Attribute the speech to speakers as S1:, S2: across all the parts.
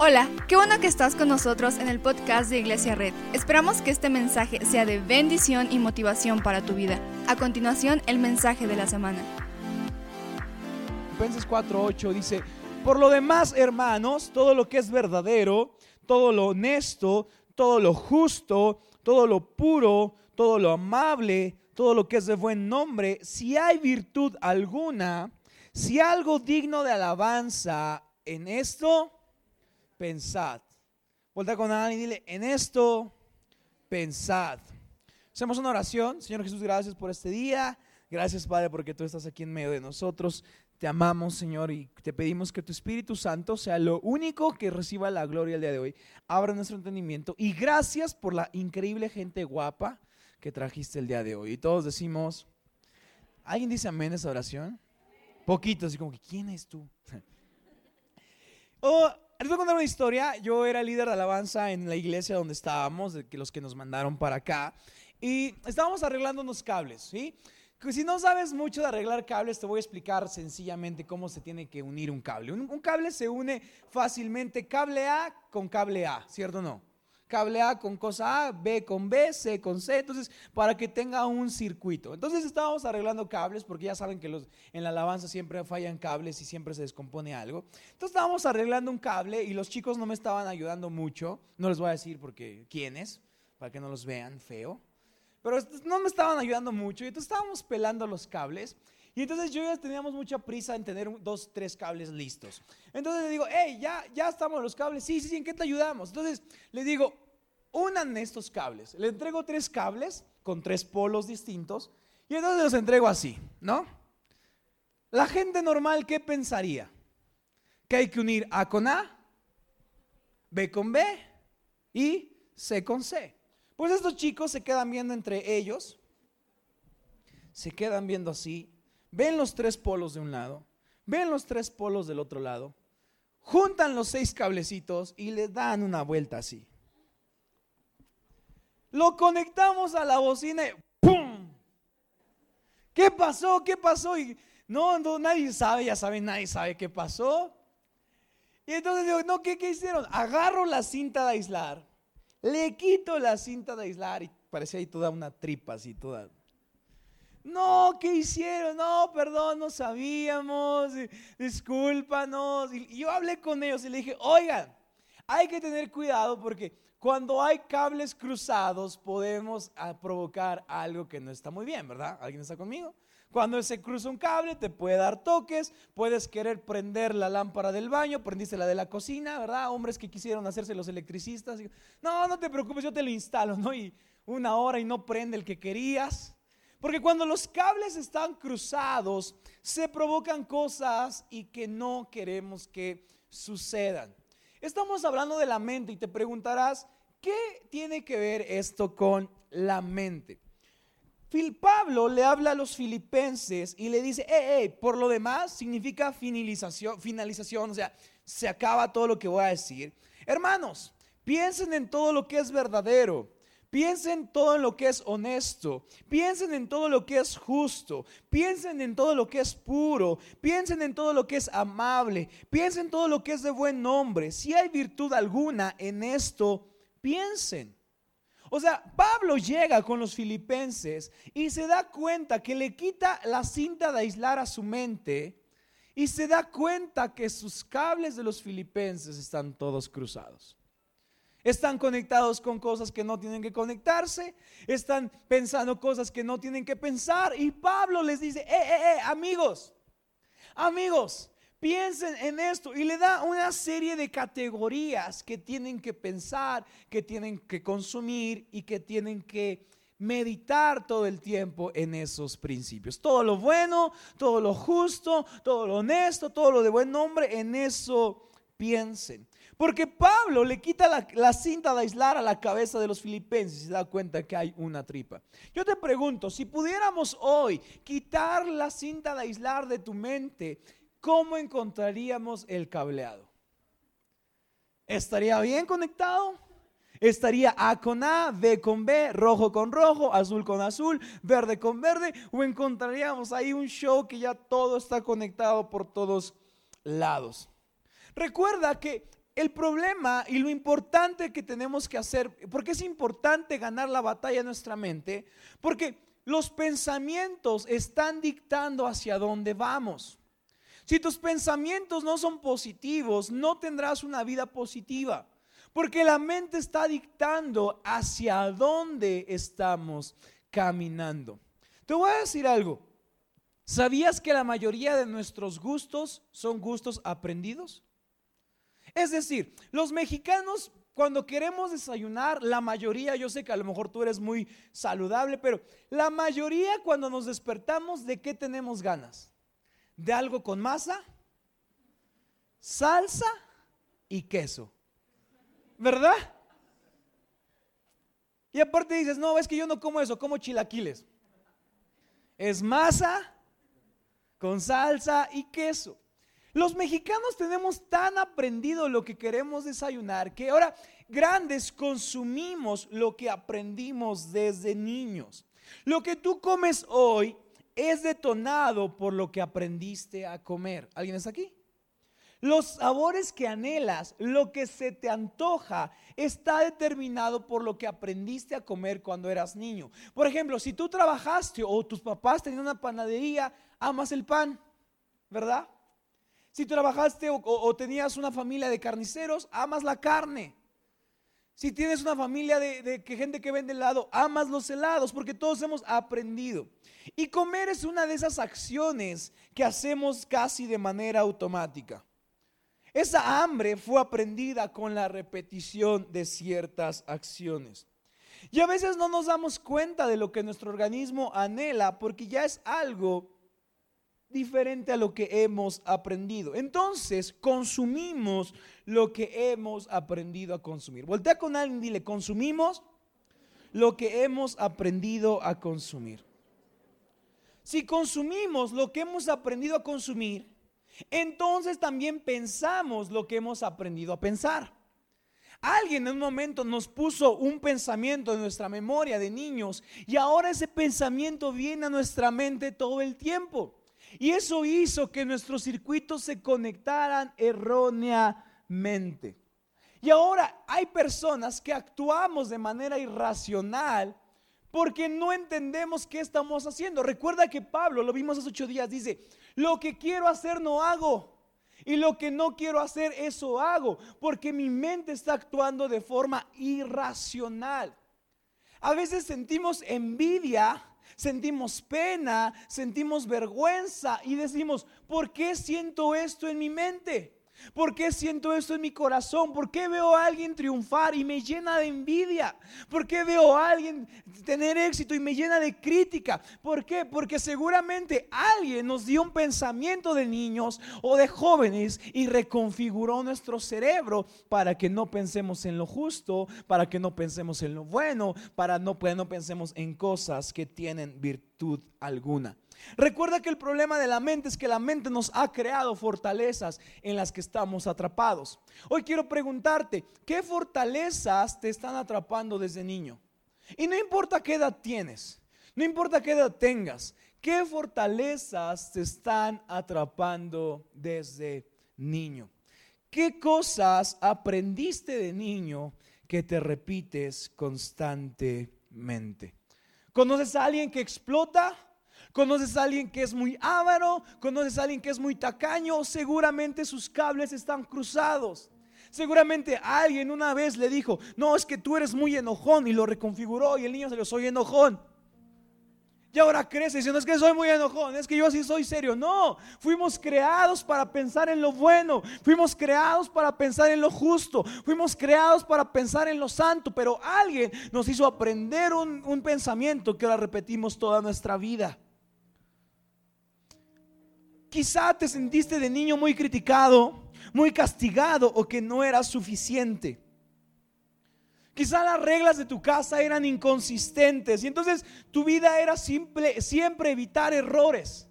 S1: Hola, qué bueno que estás con nosotros en el podcast de Iglesia Red. Esperamos que este mensaje sea de bendición y motivación para tu vida. A continuación, el mensaje de la semana.
S2: Filipenses 4:8 dice, por lo demás, hermanos, todo lo que es verdadero, todo lo honesto, todo lo justo, todo lo puro, todo lo amable, todo lo que es de buen nombre, si hay virtud alguna, si algo digno de alabanza en esto, pensad. Vuelta con alguien y dile, en esto pensad. Hacemos una oración. Señor Jesús, gracias por este día. Gracias, Padre, porque tú estás aquí en medio de nosotros. Te amamos, Señor, y te pedimos que tu Espíritu Santo sea lo único que reciba la gloria el día de hoy. Abra nuestro entendimiento. Y gracias por la increíble gente guapa que trajiste el día de hoy. Y todos decimos, ¿alguien dice amén a esa oración? Poquito, así como que, ¿quién es tú? oh, les voy a contar una historia. Yo era líder de alabanza en la iglesia donde estábamos, de los que nos mandaron para acá. Y estábamos arreglando unos cables, ¿sí? Si no sabes mucho de arreglar cables, te voy a explicar sencillamente cómo se tiene que unir un cable. Un, un cable se une fácilmente cable A con cable A, ¿cierto o no? Cable A con cosa A, B con B, C con C, entonces para que tenga un circuito. Entonces estábamos arreglando cables porque ya saben que los, en la alabanza siempre fallan cables y siempre se descompone algo. Entonces estábamos arreglando un cable y los chicos no me estaban ayudando mucho. No les voy a decir porque quiénes, para que no los vean feo. Pero no me estaban ayudando mucho y entonces estábamos pelando los cables. Y entonces yo ya teníamos mucha prisa en tener dos, tres cables listos. Entonces le digo, hey, ya, ya estamos los cables. Sí, sí, sí, ¿en qué te ayudamos? Entonces le digo, unan estos cables. Le entrego tres cables con tres polos distintos y entonces los entrego así, ¿no? La gente normal, ¿qué pensaría? Que hay que unir A con A, B con B y C con C. Pues estos chicos se quedan viendo entre ellos, se quedan viendo así ven los tres polos de un lado, ven los tres polos del otro lado, juntan los seis cablecitos y le dan una vuelta así. Lo conectamos a la bocina y ¡pum! ¿Qué pasó? ¿Qué pasó? Y no, no, nadie sabe, ya saben, nadie sabe qué pasó. Y entonces digo, no, ¿qué, ¿qué hicieron? Agarro la cinta de aislar, le quito la cinta de aislar y parecía ahí toda una tripa así, toda no, ¿qué hicieron? No, perdón, no sabíamos, discúlpanos. Y yo hablé con ellos y le dije, oigan, hay que tener cuidado porque cuando hay cables cruzados podemos ah, provocar algo que no está muy bien, ¿verdad? ¿Alguien está conmigo? Cuando se cruza un cable te puede dar toques, puedes querer prender la lámpara del baño, prendiste la de la cocina, ¿verdad? Hombres que quisieron hacerse los electricistas. No, no te preocupes, yo te lo instalo, ¿no? Y una hora y no prende el que querías. Porque cuando los cables están cruzados, se provocan cosas y que no queremos que sucedan. Estamos hablando de la mente y te preguntarás, ¿qué tiene que ver esto con la mente? Pablo le habla a los filipenses y le dice, hey, por lo demás significa finalización, finalización, o sea, se acaba todo lo que voy a decir. Hermanos, piensen en todo lo que es verdadero Piensen todo en lo que es honesto, piensen en todo lo que es justo, piensen en todo lo que es puro, piensen en todo lo que es amable, piensen en todo lo que es de buen nombre. Si hay virtud alguna en esto, piensen. O sea, Pablo llega con los filipenses y se da cuenta que le quita la cinta de aislar a su mente y se da cuenta que sus cables de los filipenses están todos cruzados. Están conectados con cosas que no tienen que conectarse. Están pensando cosas que no tienen que pensar. Y Pablo les dice, eh, eh, eh, amigos, amigos, piensen en esto. Y le da una serie de categorías que tienen que pensar, que tienen que consumir y que tienen que meditar todo el tiempo en esos principios. Todo lo bueno, todo lo justo, todo lo honesto, todo lo de buen nombre, en eso piensen. Porque Pablo le quita la, cinta de aislar a la cabeza de los filipenses y se da cuenta que hay una tripa. Yo te pregunto, si pudiéramos hoy quitar la cinta de aislar de tu mente, ¿cómo encontraríamos el cableado? ¿Estaría bien conectado? ¿Estaría A con A, B con B, rojo con rojo, azul con azul, verde con verde? ¿O encontraríamos ahí un show que ya todo está conectado por todos lados? Recuerda que el problema y lo importante que tenemos que hacer, porque es importante ganar la batalla en nuestra mente, porque los pensamientos están dictando hacia dónde vamos. Si tus pensamientos no son positivos, no tendrás una vida positiva. Porque la mente está dictando hacia dónde estamos caminando. Te voy a decir algo. ¿Sabías que la mayoría de nuestros gustos son gustos aprendidos? Es decir, los mexicanos cuando queremos desayunar, la mayoría, yo sé que a lo mejor tú eres muy saludable, pero la mayoría cuando nos despertamos, ¿de qué tenemos ganas? ¿De algo con masa, salsa y queso? ¿Verdad? Y aparte dices, no, es que yo no como eso, como chilaquiles. Es masa con salsa y queso. Los mexicanos tenemos tan aprendido lo que queremos desayunar que ahora grandes consumimos lo que aprendimos desde niños. Lo que tú comes hoy es detonado por lo que aprendiste a comer. ¿Alguien está aquí? Los sabores que anhelas, lo que se te antoja, está determinado por lo que aprendiste a comer cuando eras niño. Por ejemplo, si tú trabajaste o tus papás tenían una panadería, amas el pan, ¿verdad? Si trabajaste o, tenías una familia de carniceros, amas la carne. Si tienes una familia de, gente que vende helado, amas los helados, porque todos hemos aprendido. Y comer es una de esas acciones que hacemos casi de manera automática. Esa hambre fue aprendida con la repetición de ciertas acciones. Y a veces no nos damos cuenta de lo que nuestro organismo anhela porque ya es algo diferente a lo que hemos aprendido. Entonces, consumimos lo que hemos aprendido a consumir. Voltea con alguien y dile, consumimos lo que hemos aprendido a consumir. Si consumimos lo que hemos aprendido a consumir, entonces también pensamos lo que hemos aprendido a pensar. Alguien en un momento nos puso un pensamiento en nuestra memoria de niños y ahora ese pensamiento viene a nuestra mente todo el tiempo. Y eso hizo que nuestros circuitos se conectaran erróneamente. Y ahora hay personas que actuamos de manera irracional porque no entendemos qué estamos haciendo. Recuerda que Pablo, lo vimos hace ocho días, dice, lo que quiero hacer no hago. Y lo que no quiero hacer, eso hago. Porque mi mente está actuando de forma irracional. A veces sentimos envidia sentimos pena, sentimos vergüenza y decimos, ¿por qué siento esto en mi mente? ¿Por qué siento esto en mi corazón? ¿Por qué veo a alguien triunfar y me llena de envidia? ¿Por qué veo a alguien tener éxito y me llena de crítica? ¿Por qué? Porque seguramente alguien nos dio un pensamiento de niños o de jóvenes y reconfiguró nuestro cerebro para que no pensemos en lo justo, para que no pensemos en lo bueno, para no, no pensemos en cosas que tienen virtud alguna. Recuerda que el problema de la mente es que la mente nos ha creado fortalezas en las que estamos atrapados. Hoy quiero preguntarte, ¿qué fortalezas te están atrapando desde niño? Y no importa qué edad tienes, no importa qué edad tengas, ¿qué fortalezas te están atrapando desde niño? ¿Qué cosas aprendiste de niño que te repites constantemente? ¿Conoces a alguien que explota? Conoces a alguien que es muy avaro, conoces a alguien que es muy tacaño, seguramente sus cables están cruzados. Seguramente alguien una vez le dijo, no, es que tú eres muy enojón y lo reconfiguró y el niño se lo soy enojón. Y ahora crece diciendo, es que soy muy enojón, es que yo así soy serio. No, fuimos creados para pensar en lo bueno, fuimos creados para pensar en lo justo, fuimos creados para pensar en lo santo, pero alguien nos hizo aprender un, un pensamiento que ahora repetimos toda nuestra vida. Quizá te sentiste de niño muy criticado, muy castigado o que no era suficiente. Quizá las reglas de tu casa eran inconsistentes y entonces tu vida era simple, siempre evitar errores.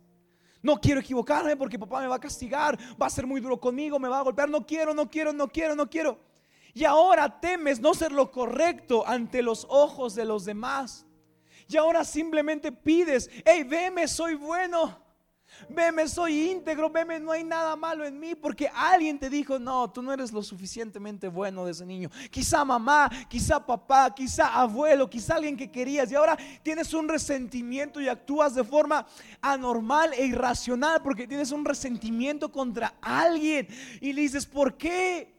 S2: No quiero equivocarme porque papá me va a castigar, va a ser muy duro conmigo, me va a golpear. No quiero, no quiero, no quiero, no quiero. Y ahora temes no ser lo correcto ante los ojos de los demás. Y ahora simplemente pides, hey, veme, soy bueno. Veme, soy íntegro, veme, no hay nada malo en mí, porque alguien te dijo, no, tú no eres lo suficientemente bueno de ese niño. Quizá mamá, quizá papá, quizá abuelo, quizá alguien que querías y ahora tienes un resentimiento y actúas de forma anormal e irracional porque tienes un resentimiento contra alguien y le dices, ¿por qué?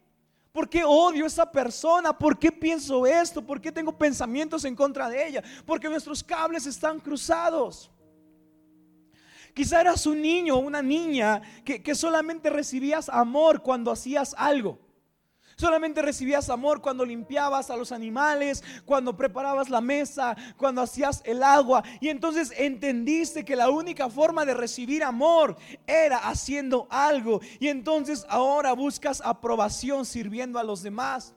S2: ¿Por qué odio a esa persona? ¿Por qué pienso esto? ¿Por qué tengo pensamientos en contra de ella? Porque nuestros cables están cruzados. Quizá eras un niño o una niña que, que solamente recibías amor cuando hacías algo. Solamente recibías amor cuando limpiabas a los animales, cuando preparabas la mesa, cuando hacías el agua. Y entonces entendiste que la única forma de recibir amor era haciendo algo. Y entonces ahora buscas aprobación sirviendo a los demás.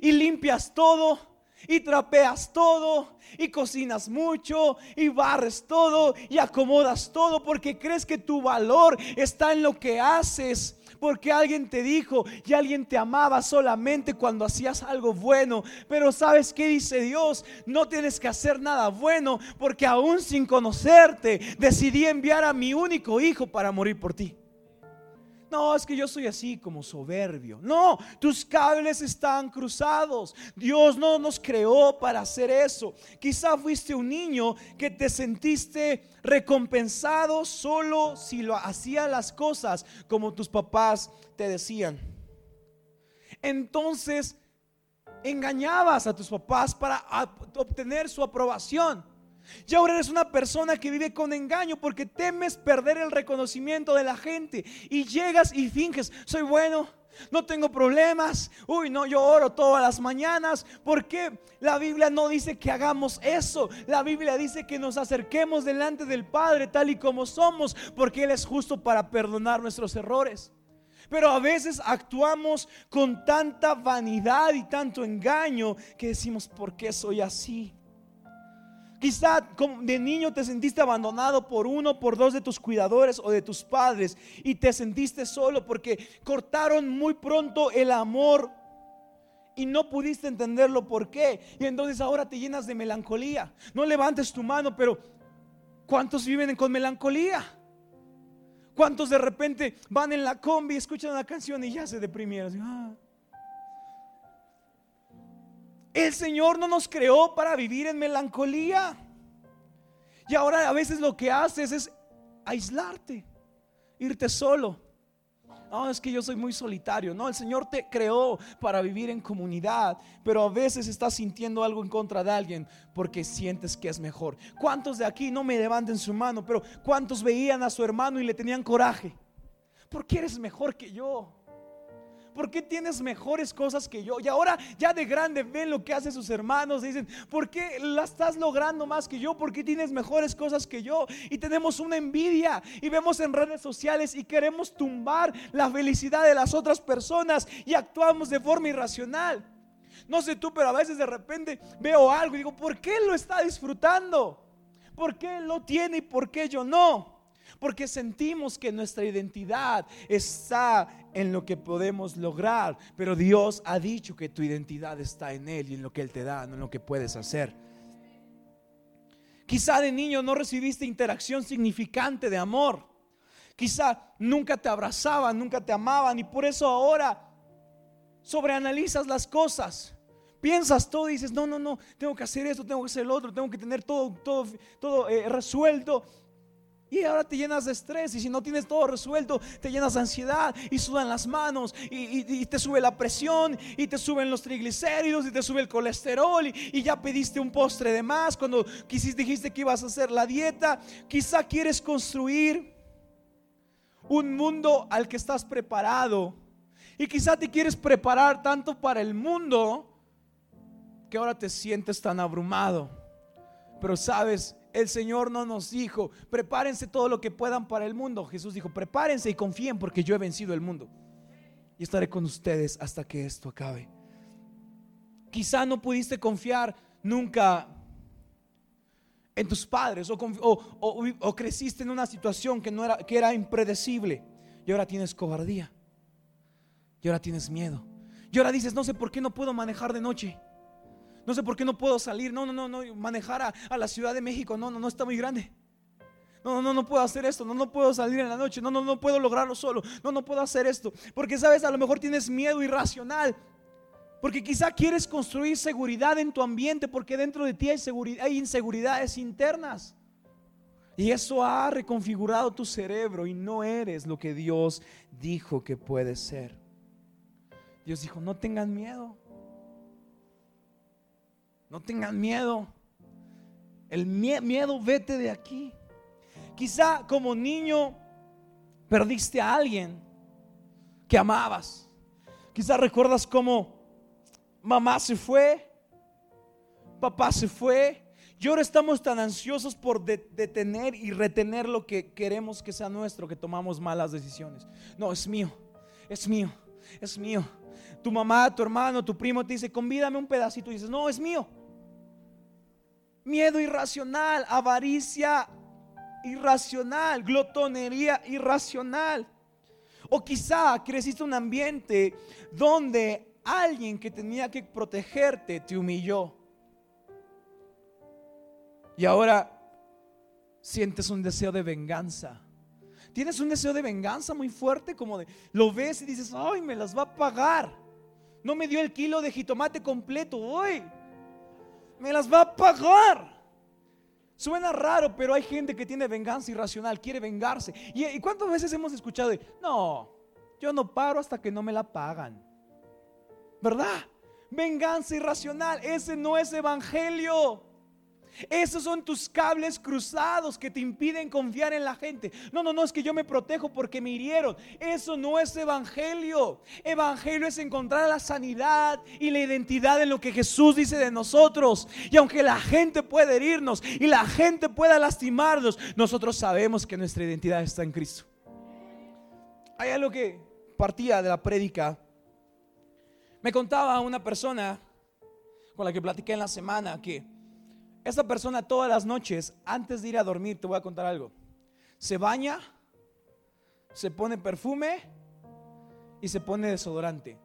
S2: Y limpias todo y trapeas todo y cocinas mucho y barres todo y acomodas todo porque crees que tu valor está en lo que haces. Porque alguien te dijo y alguien te amaba solamente cuando hacías algo bueno. Pero sabes qué dice Dios? No tienes que hacer nada bueno porque aún sin conocerte decidí enviar a mi único hijo para morir por ti. No, es que yo soy así como soberbio. No, tus cables están cruzados. Dios no nos creó para hacer eso. Quizá fuiste un niño que te sentiste recompensado solo si lo hacía las cosas como tus papás te decían. Entonces engañabas a tus papás para obtener su aprobación. Y ahora eres una persona que vive con engaño porque temes perder el reconocimiento de la gente. Y llegas y finges, soy bueno, no tengo problemas. Uy, no, yo oro todas las mañanas. porque la Biblia no dice que hagamos eso? La Biblia dice que nos acerquemos delante del Padre tal y como somos, porque Él es justo para perdonar nuestros errores. Pero a veces actuamos con tanta vanidad y tanto engaño que decimos, ¿por qué soy así? Quizá de niño te sentiste abandonado por uno, por dos de tus cuidadores o de tus padres y te sentiste solo porque cortaron muy pronto el amor y no pudiste entenderlo por qué. Y entonces ahora te llenas de melancolía. No levantes tu mano, pero ¿cuántos viven con melancolía? ¿Cuántos de repente van en la combi, escuchan una canción y ya se deprimieron? Ah". El Señor no nos creó para vivir en melancolía. Y ahora a veces lo que haces es aislarte, irte solo. No, es que yo soy muy solitario. No, el Señor te creó para vivir en comunidad, pero a veces estás sintiendo algo en contra de alguien porque sientes que es mejor. ¿Cuántos de aquí no me levanten su mano, pero cuántos veían a su hermano y le tenían coraje? Porque eres mejor que yo. ¿Por qué tienes mejores cosas que yo? Y ahora ya de grande ven lo que hacen sus hermanos. Dicen, ¿por qué la estás logrando más que yo? ¿Por qué tienes mejores cosas que yo? Y tenemos una envidia y vemos en redes sociales y queremos tumbar la felicidad de las otras personas y actuamos de forma irracional. No sé tú, pero a veces de repente veo algo y digo, ¿por qué lo está disfrutando? ¿Por qué lo tiene y por qué yo no? Porque sentimos que nuestra identidad está en lo que podemos lograr. Pero Dios ha dicho que tu identidad está en Él y en lo que Él te da, no en lo que puedes hacer. Quizá de niño no recibiste interacción significante de amor. Quizá nunca te abrazaban, nunca te amaban y por eso ahora sobreanalizas las cosas. Piensas todo y dices, no, no, no, tengo que hacer esto, tengo que hacer lo otro, tengo que tener todo, todo, todo eh, resuelto. Y ahora te llenas de estrés y si no tienes todo resuelto, te llenas de ansiedad y sudan las manos y, te sube la presión y te suben los triglicéridos y te sube el colesterol y, ya pediste un postre de más cuando quisiste, dijiste que ibas a hacer la dieta. Quizá quieres construir un mundo al que estás preparado y quizá te quieres preparar tanto para el mundo que ahora te sientes tan abrumado. Pero sabes, el Señor no nos dijo, prepárense todo lo que puedan para el mundo. Jesús dijo, prepárense y confíen porque yo he vencido el mundo. Y estaré con ustedes hasta que esto acabe. Quizá no pudiste confiar nunca en tus padres o, creciste en una situación que, no era, que era impredecible y ahora tienes cobardía y ahora tienes miedo. Y ahora dices, no sé por qué no puedo manejar de noche. No sé por qué no puedo salir. No, no, no, no. Manejar a, la Ciudad de México. No, no, no está muy grande. No, no, no puedo hacer esto, no, no puedo salir en la noche, no, no, no puedo lograrlo solo, no, no puedo hacer esto. Porque sabes, a lo mejor tienes miedo irracional, porque quizá quieres construir seguridad en tu ambiente, porque dentro de ti hay, hay inseguridades internas. Y eso ha reconfigurado tu cerebro y no eres lo que Dios dijo que puedes ser. Dios dijo, no tengan miedo. No tengan miedo. El miedo, vete de aquí. Quizá como niño perdiste a alguien que amabas. Quizá recuerdas cómo mamá se fue, papá se fue. Y ahora estamos tan ansiosos por detener y retener lo que queremos que sea nuestro, que tomamos malas decisiones. No, es mío, es mío, es mío. Tu mamá, tu hermano, tu primo te dice, convídame un pedacito. Y dices, no, es mío. Miedo irracional, avaricia irracional, glotonería irracional. O quizá creciste un ambiente donde alguien que tenía que protegerte te humilló. Y ahora sientes un deseo de venganza. Tienes un deseo de venganza muy fuerte, como de lo ves y dices, ay, me las va a pagar. No me dio el kilo de jitomate completo hoy. Me las va a pagar. Suena raro, pero hay gente que tiene venganza irracional, quiere vengarse. ¿Y, cuántas veces hemos escuchado no, yo no paro hasta que no me la pagan? ¿Verdad? Venganza irracional, ese no es evangelio. Esos son tus cables cruzados que te impiden confiar en la gente. No, no, no, es que yo me protejo porque me hirieron. Eso no es evangelio. Evangelio es encontrar la sanidad y la identidad en lo que Jesús dice de nosotros. Y aunque la gente pueda herirnos y la gente pueda lastimarnos, nosotros sabemos que nuestra identidad está en Cristo. Hay algo que partía de la prédica. Me contaba una persona con la que platiqué en la semana que esta persona todas las noches, antes de ir a dormir, te voy a contar algo. Se baña, se pone perfume y se pone desodorante.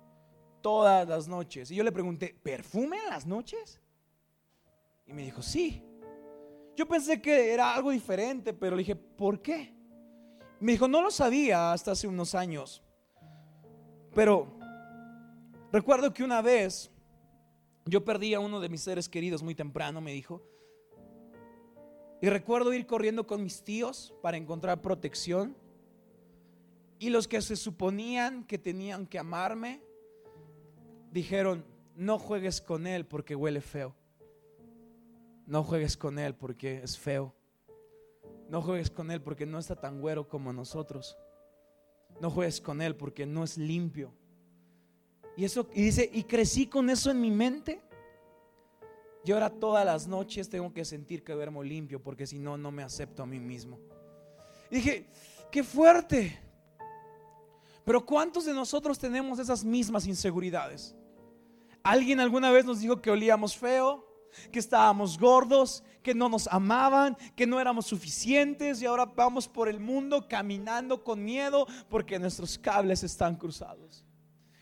S2: Todas las noches. Y yo le pregunté, ¿perfume en las noches? Y me dijo, sí. Yo pensé que era algo diferente, pero le dije, ¿por qué? Me dijo, no lo sabía hasta hace unos años. Pero recuerdo que una vez yo perdí a uno de mis seres queridos muy temprano, me dijo. Y recuerdo ir corriendo con mis tíos para encontrar protección. Y los que se suponían que tenían que amarme, dijeron, no juegues con él porque huele feo. No juegues con él porque es feo. No juegues con él porque no está tan güero como nosotros. No juegues con él porque no es limpio. Y eso y dice, y crecí con eso en mi mente. Y ahora todas las noches tengo que sentir que duermo limpio porque si no, no me acepto a mí mismo. Y dije, qué fuerte. Pero ¿cuántos de nosotros tenemos esas mismas inseguridades? ¿Alguien alguna vez nos dijo que olíamos feo? que estábamos gordos, que no nos amaban, que no éramos suficientes y ahora vamos por el mundo caminando con miedo porque nuestros cables están cruzados.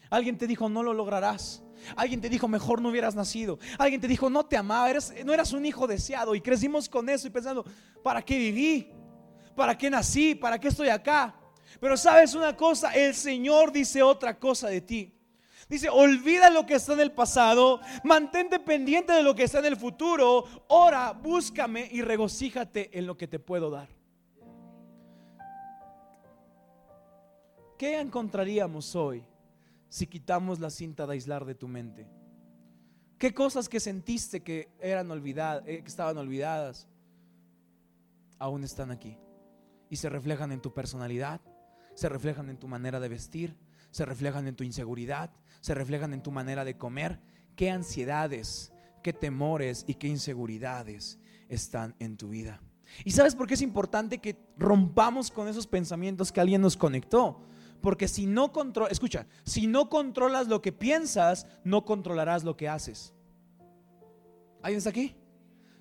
S2: Alguien te dijo, no lo lograrás. Alguien te dijo, mejor no hubieras nacido. Alguien te dijo, no te amaba, no eras un hijo deseado. Y crecimos con eso y pensando, ¿para qué viví? ¿Para qué nací? ¿Para qué estoy acá? Pero sabes una cosa, el Señor dice otra cosa de ti. Dice, olvida lo que está en el pasado, mantente pendiente de lo que está en el futuro, ora, búscame y regocíjate en lo que te puedo dar. ¿Qué encontraríamos hoy si quitamos la cinta de aislar de tu mente? ¿Qué cosas que sentiste que eran olvidadas, eh, que estaban olvidadas, aún están aquí? Y se reflejan en tu personalidad, se reflejan en tu manera de vestir, se reflejan en tu inseguridad, se reflejan en tu manera de comer. ¿Qué ansiedades, qué temores y qué inseguridades están en tu vida? ¿Y sabes por qué es importante que rompamos con esos pensamientos que alguien nos conectó? Porque si no controlas, escucha, si no controlas lo que piensas, no controlarás lo que haces. ¿Alguien está aquí?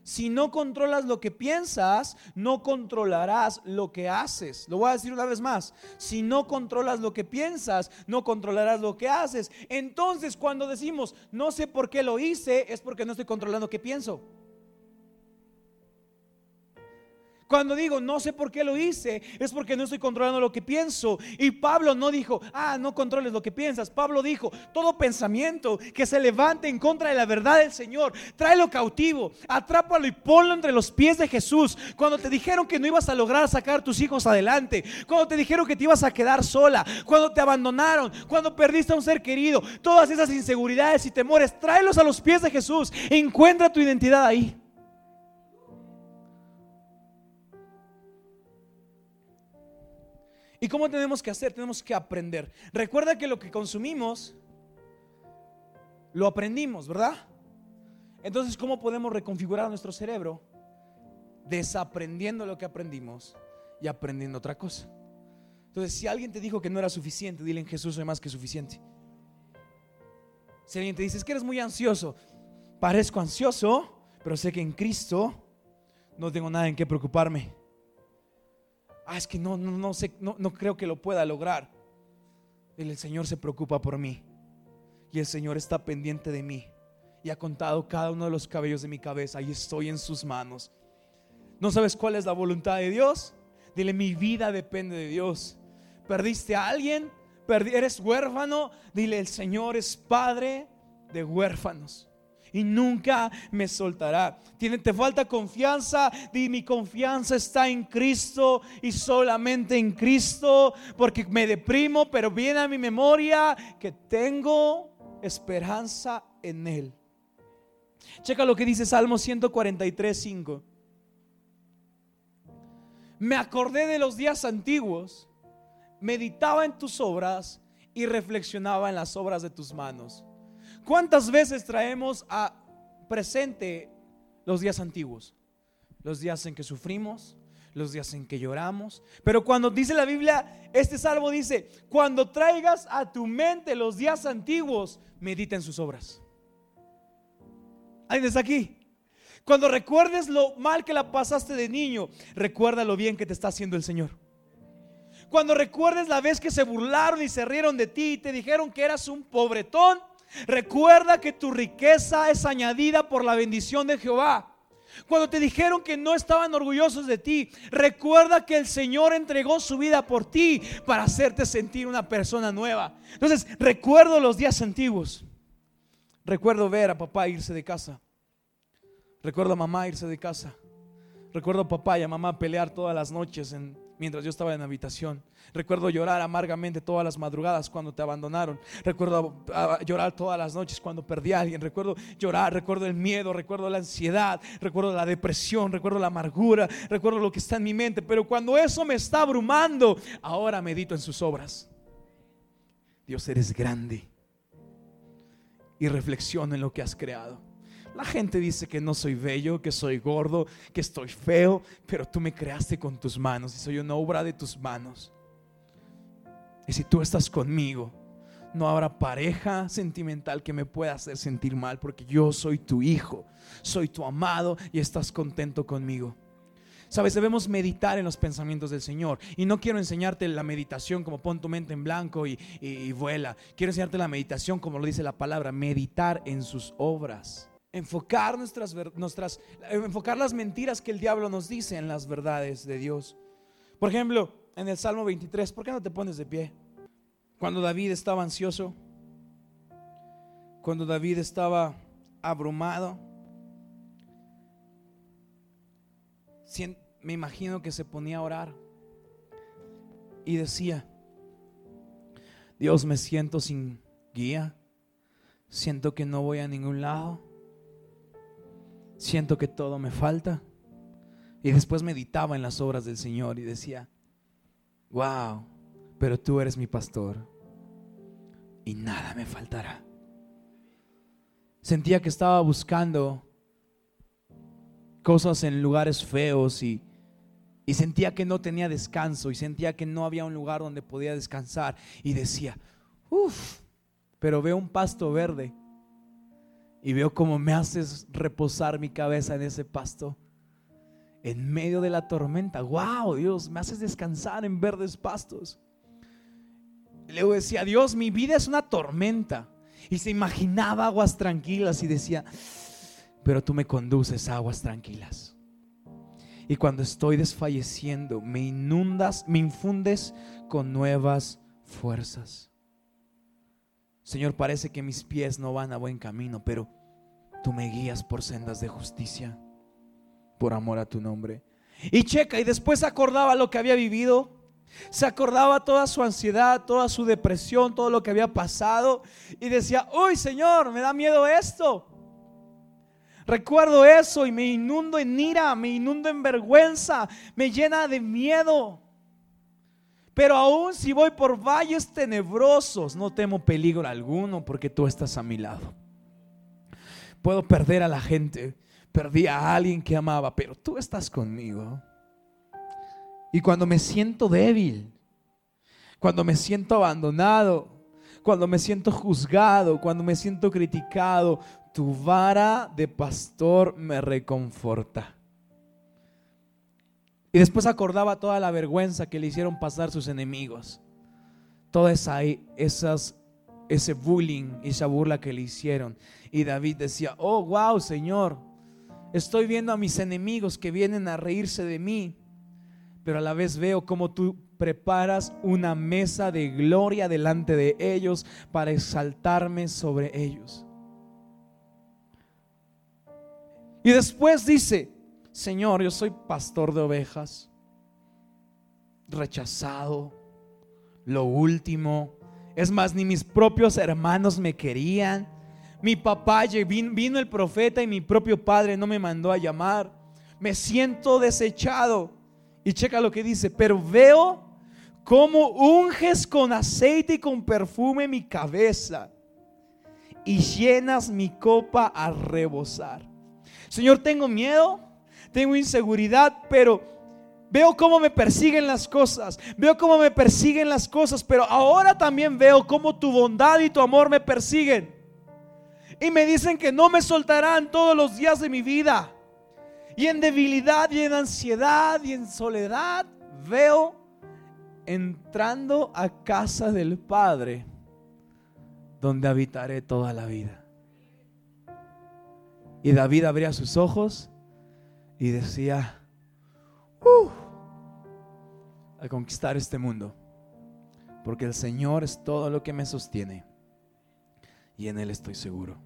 S2: Si no controlas lo que piensas, no controlarás lo que haces. Lo voy a decir una vez más. Si no controlas lo que piensas, no controlarás lo que haces. Entonces, cuando decimos, no sé por qué lo hice, es porque no estoy controlando qué pienso. Cuando digo no sé por qué lo hice, es porque no estoy controlando lo que pienso. Y Pablo no dijo, ah, no controles lo que piensas. Pablo dijo, todo pensamiento que se levante en contra de la verdad del Señor, tráelo cautivo, atrápalo y ponlo entre los pies de Jesús. Cuando te dijeron que no ibas a lograr sacar a tus hijos adelante, cuando te dijeron que te ibas a quedar sola, cuando te abandonaron, cuando perdiste a un ser querido, todas esas inseguridades y temores, tráelos a los pies de Jesús. Encuentra tu identidad ahí. ¿Y cómo tenemos que hacer? Tenemos que aprender. Recuerda que lo que consumimos, lo aprendimos, ¿verdad? Entonces, ¿cómo podemos reconfigurar nuestro cerebro? Desaprendiendo lo que aprendimos y aprendiendo otra cosa. Entonces, si alguien te dijo que no era suficiente, dile en Jesús soy más que suficiente. Si alguien te dice, es que eres muy ansioso, parezco ansioso, pero sé que en Cristo no tengo nada en qué preocuparme ah, es que no, no, no, sé, no, no creo que lo pueda lograr. El Señor se preocupa por mí y el Señor está pendiente de mí y ha contado cada uno de los cabellos de mi cabeza y estoy en sus manos. ¿No sabes cuál es la voluntad de Dios? Dile, mi vida depende de Dios. ¿Perdiste a alguien? ¿Eres huérfano? Dile, el Señor es padre de huérfanos y nunca me soltará. ¿Tiene, ¿Te falta confianza? Di, mi confianza está en Cristo y solamente en Cristo, porque me deprimo, pero viene a mi memoria que tengo esperanza en Él. Checa lo que dice Salmo 143, 5. Me acordé de los días antiguos, meditaba en tus obras y reflexionaba en las obras de tus manos. ¿Cuántas veces traemos a presente los días antiguos? Los días en que sufrimos, los días en que lloramos. Pero cuando dice la Biblia, este salvo dice, cuando traigas a tu mente los días antiguos, medita en sus obras. ¿Alguien está aquí? Cuando recuerdes lo mal que la pasaste de niño, recuerda lo bien que te está haciendo el Señor. Cuando recuerdes la vez que se burlaron y se rieron de ti y te dijeron que eras un pobretón, Recuerda que tu riqueza es añadida por la bendición de Jehová. Cuando te dijeron que no estaban orgullosos de ti, recuerda que el Señor entregó su vida por ti para hacerte sentir una persona nueva. Entonces, recuerdo los días antiguos. Recuerdo ver a papá irse de casa. Recuerdo a mamá irse de casa. Recuerdo a papá y a mamá pelear todas las noches en mientras yo estaba en la habitación. Recuerdo llorar amargamente todas las madrugadas cuando te abandonaron. Recuerdo llorar todas las noches cuando perdí a alguien. Recuerdo llorar, recuerdo el miedo, recuerdo la ansiedad, recuerdo la depresión, recuerdo la amargura, recuerdo lo que está en mi mente. Pero cuando eso me está abrumando, ahora medito en sus obras. Dios, eres grande. Y reflexiono en lo que has creado. La gente dice que no soy bello, que soy gordo, que estoy feo, pero tú me creaste con tus manos y soy una obra de tus manos. Y si tú estás conmigo, no habrá pareja sentimental que me pueda hacer sentir mal porque yo soy tu hijo, soy tu amado y estás contento conmigo. Sabes, debemos meditar en los pensamientos del Señor. Y no quiero enseñarte la meditación como pon tu mente en blanco y, y vuela. Quiero enseñarte la meditación como lo dice la palabra, meditar en sus obras enfocar nuestras, nuestras, enfocar las mentiras que el diablo nos dice en las verdades de Dios. Por ejemplo, en el Salmo 23, ¿por qué no te pones de pie? Cuando David estaba ansioso, cuando David estaba abrumado, me imagino que se ponía a orar y decía, Dios me siento sin guía, siento que no voy a ningún lado siento que todo me falta. Y después meditaba en las obras del Señor y decía, wow, pero tú eres mi pastor y nada me faltará. Sentía que estaba buscando cosas en lugares feos y, y sentía que no tenía descanso y sentía que no había un lugar donde podía descansar y decía, uff, pero veo un pasto verde y veo cómo me haces reposar mi cabeza en ese pasto. En medio de la tormenta. Wow, Dios, me haces descansar en verdes pastos. Y luego decía, Dios, mi vida es una tormenta. Y se imaginaba aguas tranquilas y decía, pero tú me conduces a aguas tranquilas. Y cuando estoy desfalleciendo, me inundas, me infundes con nuevas fuerzas. Señor, parece que mis pies no van a buen camino, pero tú me guías por sendas de justicia, por amor a tu nombre. Y checa, y después acordaba lo que había vivido. Se acordaba toda su ansiedad, toda su depresión, todo lo que había pasado. Y decía, uy Señor, me da miedo esto. Recuerdo eso y me inundo en ira, me inundo en vergüenza, me llena de miedo. Pero aún si voy por valles tenebrosos, no temo peligro alguno porque tú estás a mi lado. Puedo perder a la gente, perdí a alguien que amaba, pero tú estás conmigo. Y cuando me siento débil, cuando me siento abandonado, cuando me siento juzgado, cuando me siento criticado, tu vara de pastor me reconforta. Y después acordaba toda la vergüenza que le hicieron pasar sus enemigos. Toda esa, esas, ese bullying, esa burla que le hicieron. Y David decía, oh, wow, Señor, estoy viendo a mis enemigos que vienen a reírse de mí, pero a la vez veo cómo tú preparas una mesa de gloria delante de ellos para exaltarme sobre ellos. Y después dice, Señor, yo soy pastor de ovejas, rechazado, lo último. Es más, ni mis propios hermanos me querían. Mi papá vino el profeta y mi propio padre no me mandó a llamar. Me siento desechado. Y checa lo que dice, pero veo cómo unges con aceite y con perfume mi cabeza y llenas mi copa a rebosar. Señor, tengo miedo, tengo inseguridad, pero veo cómo me persiguen las cosas, veo cómo me persiguen las cosas, pero ahora también veo cómo tu bondad y tu amor me persiguen. Y me dicen que no me soltarán todos los días de mi vida. Y en debilidad y en ansiedad y en soledad veo entrando a casa del Padre, donde habitaré toda la vida. Y David abría sus ojos y decía, uh, a conquistar este mundo, porque el Señor es todo lo que me sostiene y en Él estoy seguro.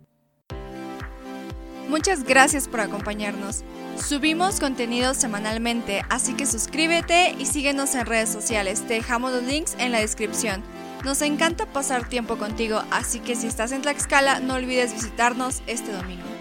S1: Muchas gracias por acompañarnos. Subimos contenido semanalmente, así que suscríbete y síguenos en redes sociales. Te dejamos los links en la descripción. Nos encanta pasar tiempo contigo, así que si estás en Tlaxcala no olvides visitarnos este domingo.